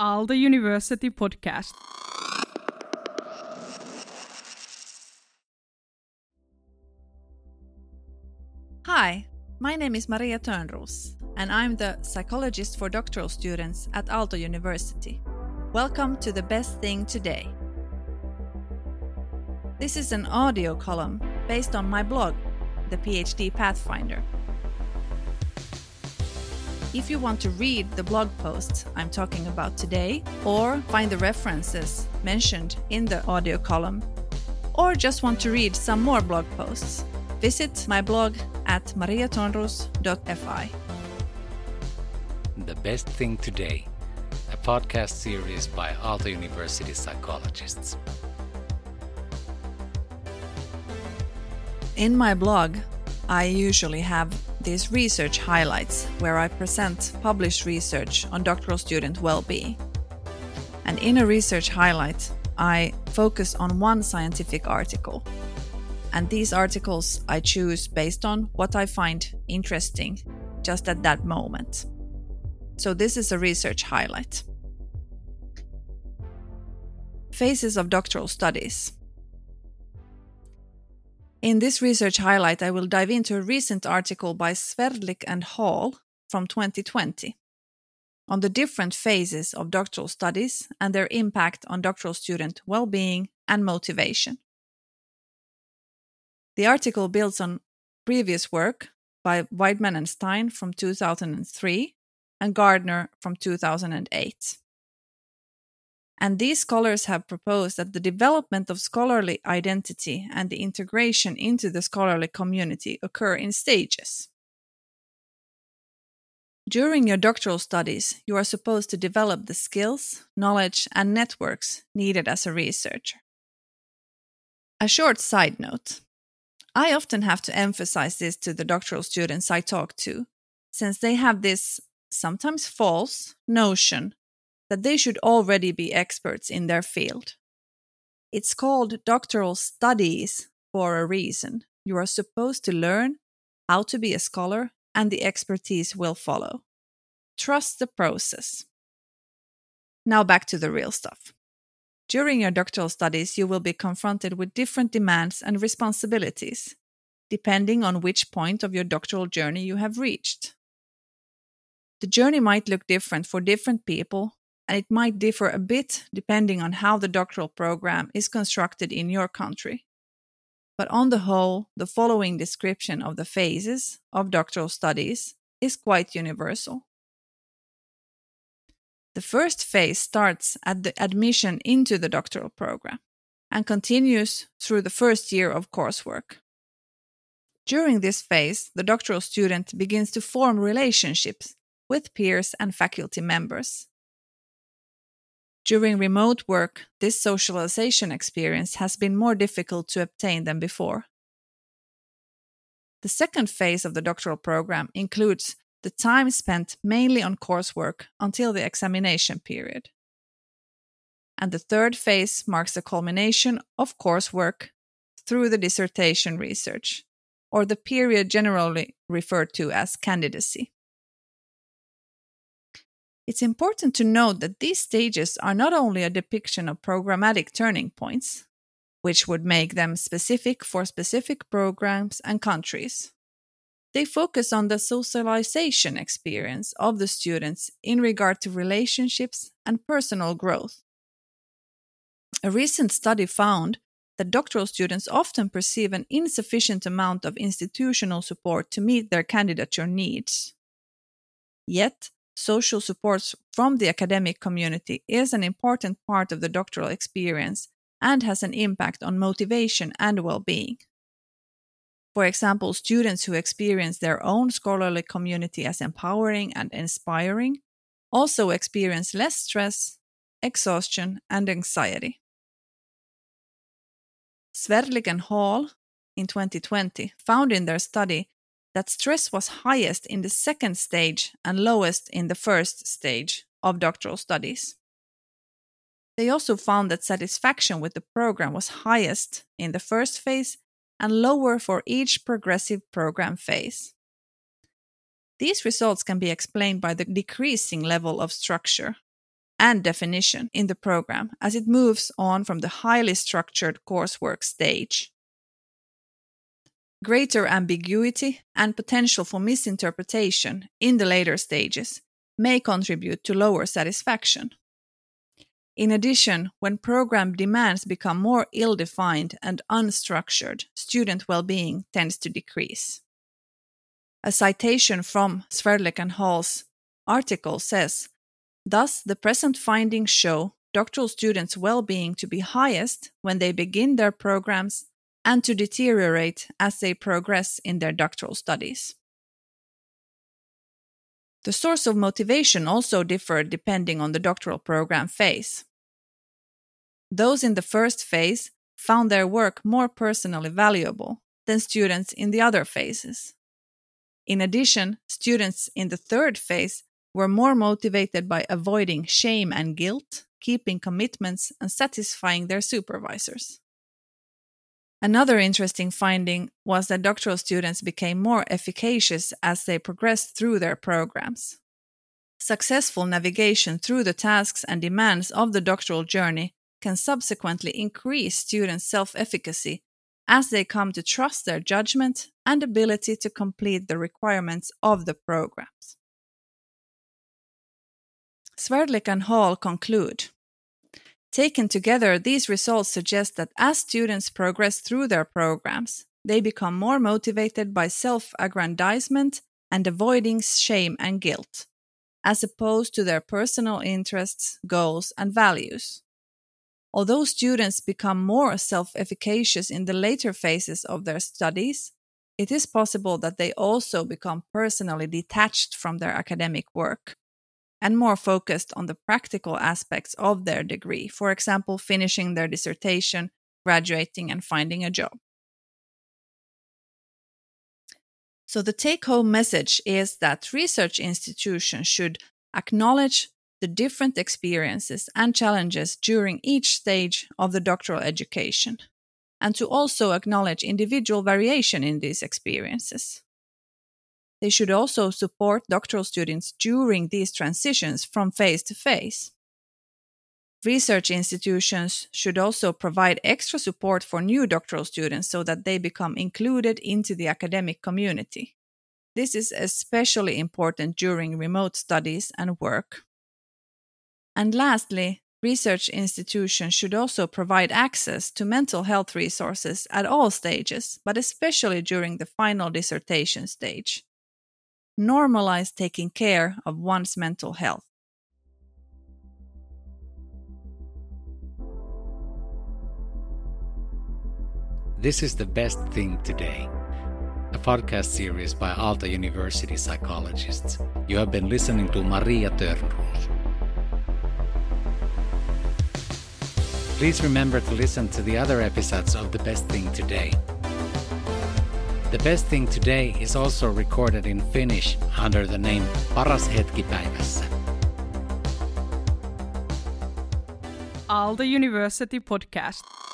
Aalto University podcast. Hi, my name is Maria Törnroos, and I'm the psychologist for doctoral students at Aalto University. Welcome to the best thing today. This is an audio column based on my blog, The PhD Pathfinder. If you want to read the blog posts I'm talking about today, or find the references mentioned in the audio column, or just want to read some more blog posts, visit my blog at mariatornroos.fi. The Best Thing Today, a podcast series by Aalto University psychologists. In my blog, I usually have these research highlights where I present published research on doctoral student well-being. And in a research highlight, I focus on one scientific article. And these articles I choose based on what I find interesting just at that moment. So this is a research highlight. Phases of doctoral studies. In this research highlight, I will dive into a recent article by Sverdlik and Hall from 2020 on the different phases of doctoral studies and their impact on doctoral student well being and motivation. The article builds on previous work by Weidman and Stein from 2003 and Gardner from 2008. And these scholars have proposed that the development of scholarly identity and the integration into the scholarly community occur in stages. During your doctoral studies, you are supposed to develop the skills, knowledge, and networks needed as a researcher. A short side note I often have to emphasize this to the doctoral students I talk to, since they have this sometimes false notion that they should already be experts in their field. It's called doctoral studies for a reason. You are supposed to learn how to be a scholar, and the expertise will follow. Trust the process. Now back to the real stuff. During your doctoral studies, you will be confronted with different demands and responsibilities, depending on which point of your doctoral journey you have reached. The journey might look different for different people and it might differ a bit depending on how the doctoral program is constructed in your country. But on the whole, the following description of the phases of doctoral studies is quite universal. The first phase starts at the admission into the doctoral program and continues through the first year of coursework. During this phase, the doctoral student begins to form relationships with peers and faculty members during remote work, this socialization experience has been more difficult to obtain than before. The second phase of the doctoral program includes the time spent mainly on coursework until the examination period. And the third phase marks the culmination of coursework through the dissertation research, or the period generally referred to as candidacy. It's important to note that these stages are not only a depiction of programmatic turning points, which would make them specific for specific programs and countries. They focus on the socialization experience of the students in regard to relationships and personal growth. A recent study found that doctoral students often perceive an insufficient amount of institutional support to meet their candidature needs. Yet, social supports from the academic community is an important part of the doctoral experience and has an impact on motivation and well being. For example, students who experience their own scholarly community as empowering and inspiring also experience less stress, exhaustion, and anxiety. Sverdlik and Hall in 2020 found in their study that stress was highest in the second stage and lowest in the first stage of doctoral studies. They also found that satisfaction with the program was highest in the first phase and lower for each progressive program phase. These results can be explained by the decreasing level of structure, and definition in the program as it moves on from the highly structured coursework stage. Greater ambiguity and potential for misinterpretation in the later stages may contribute to lower satisfaction. In addition, when program demands become more ill defined and unstructured, student well being tends to decrease. A citation from Sverdlik and Hall's article says Thus, the present findings show doctoral students' well being to be highest when they begin their programs and to deteriorate as they progress in their doctoral studies. The source of motivation also differed depending on the doctoral program phase. Those in the first phase found their work more personally valuable than students in the other phases. In addition, students in the third phase were more motivated by avoiding shame and guilt, keeping commitments, and satisfying their supervisors. Another interesting finding was that doctoral students became more efficacious as they progressed through their programs. Successful navigation through the tasks and demands of the doctoral journey can subsequently increase students' self efficacy as they come to trust their judgment and ability to complete the requirements of the programs. Sverdlik and Hall conclude Taken together, these results suggest that as students progress through their programs, they become more motivated by self aggrandizement and avoiding shame and guilt, as opposed to their personal interests, goals, and values. Although students become more self efficacious in the later phases of their studies, it is possible that they also become personally detached from their academic work and more focused on the practical aspects of their degree, for example, finishing their dissertation, graduating, and finding a job. So, the take home message is that research institutions should acknowledge the different experiences and challenges during each stage of the doctoral education, and to also acknowledge individual variation in these experiences. They should also support doctoral students during these transitions from phase to phase. Research institutions should also provide extra support for new doctoral students so that they become included into the academic community. This is especially important during remote studies and work. And lastly, research institutions should also provide access to mental health resources at all stages, but especially during the final dissertation stage. Normalize taking care of one's mental health. This is the best thing today. A podcast series by Aalto University psychologists. You have been listening to Maria Törnroos. Please remember to listen to the other episodes of The Best Thing Today. The Best Thing Today is also recorded in Finnish under the name Paras hetki päivässä. Aalto University Podcast.